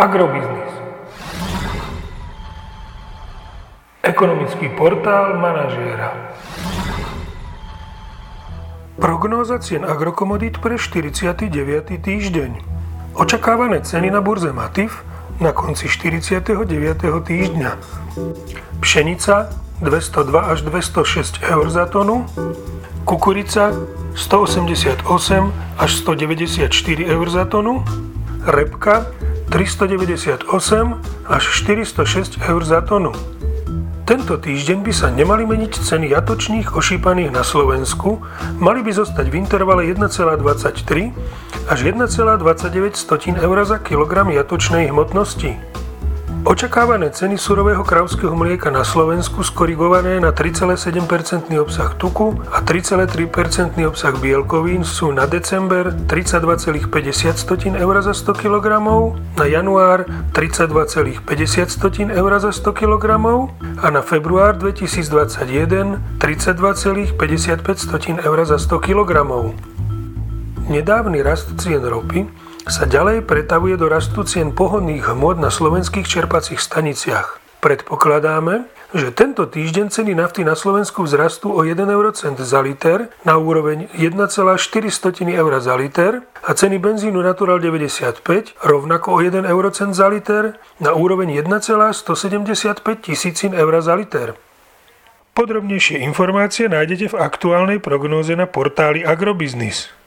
Agrobiznis. Ekonomický portál manažéra. Prognóza cien agrokomodít pre 49. týždeň. Očakávané ceny na burze Matif na konci 49. týždňa. Pšenica 202 až 206 eur za tonu, kukurica 188 až 194 eur za tonu, repka 398 až 406 eur za tonu. Tento týždeň by sa nemali meniť ceny jatočných ošípaných na Slovensku, mali by zostať v intervale 1,23 až 1,29 eur za kilogram jatočnej hmotnosti. Očakávané ceny surového kravského mlieka na Slovensku skorigované na 3,7% obsah tuku a 3,3% obsah bielkovín sú na december 32,50 eur za 100 kg, na január 32,50 eur za 100 kg a na február 2021 32,55 eur za 100 kg. Nedávny rast cien ropy sa ďalej pretavuje do rastu cien pohodných hmot na slovenských čerpacích staniciach. Predpokladáme, že tento týždeň ceny nafty na Slovensku vzrastú o 1 eurocent za liter na úroveň 1,4 eur za liter a ceny benzínu Natural 95 rovnako o 1 eurocent za liter na úroveň 1,175 tisícin eur za liter. Podrobnejšie informácie nájdete v aktuálnej prognóze na portáli Agrobiznis.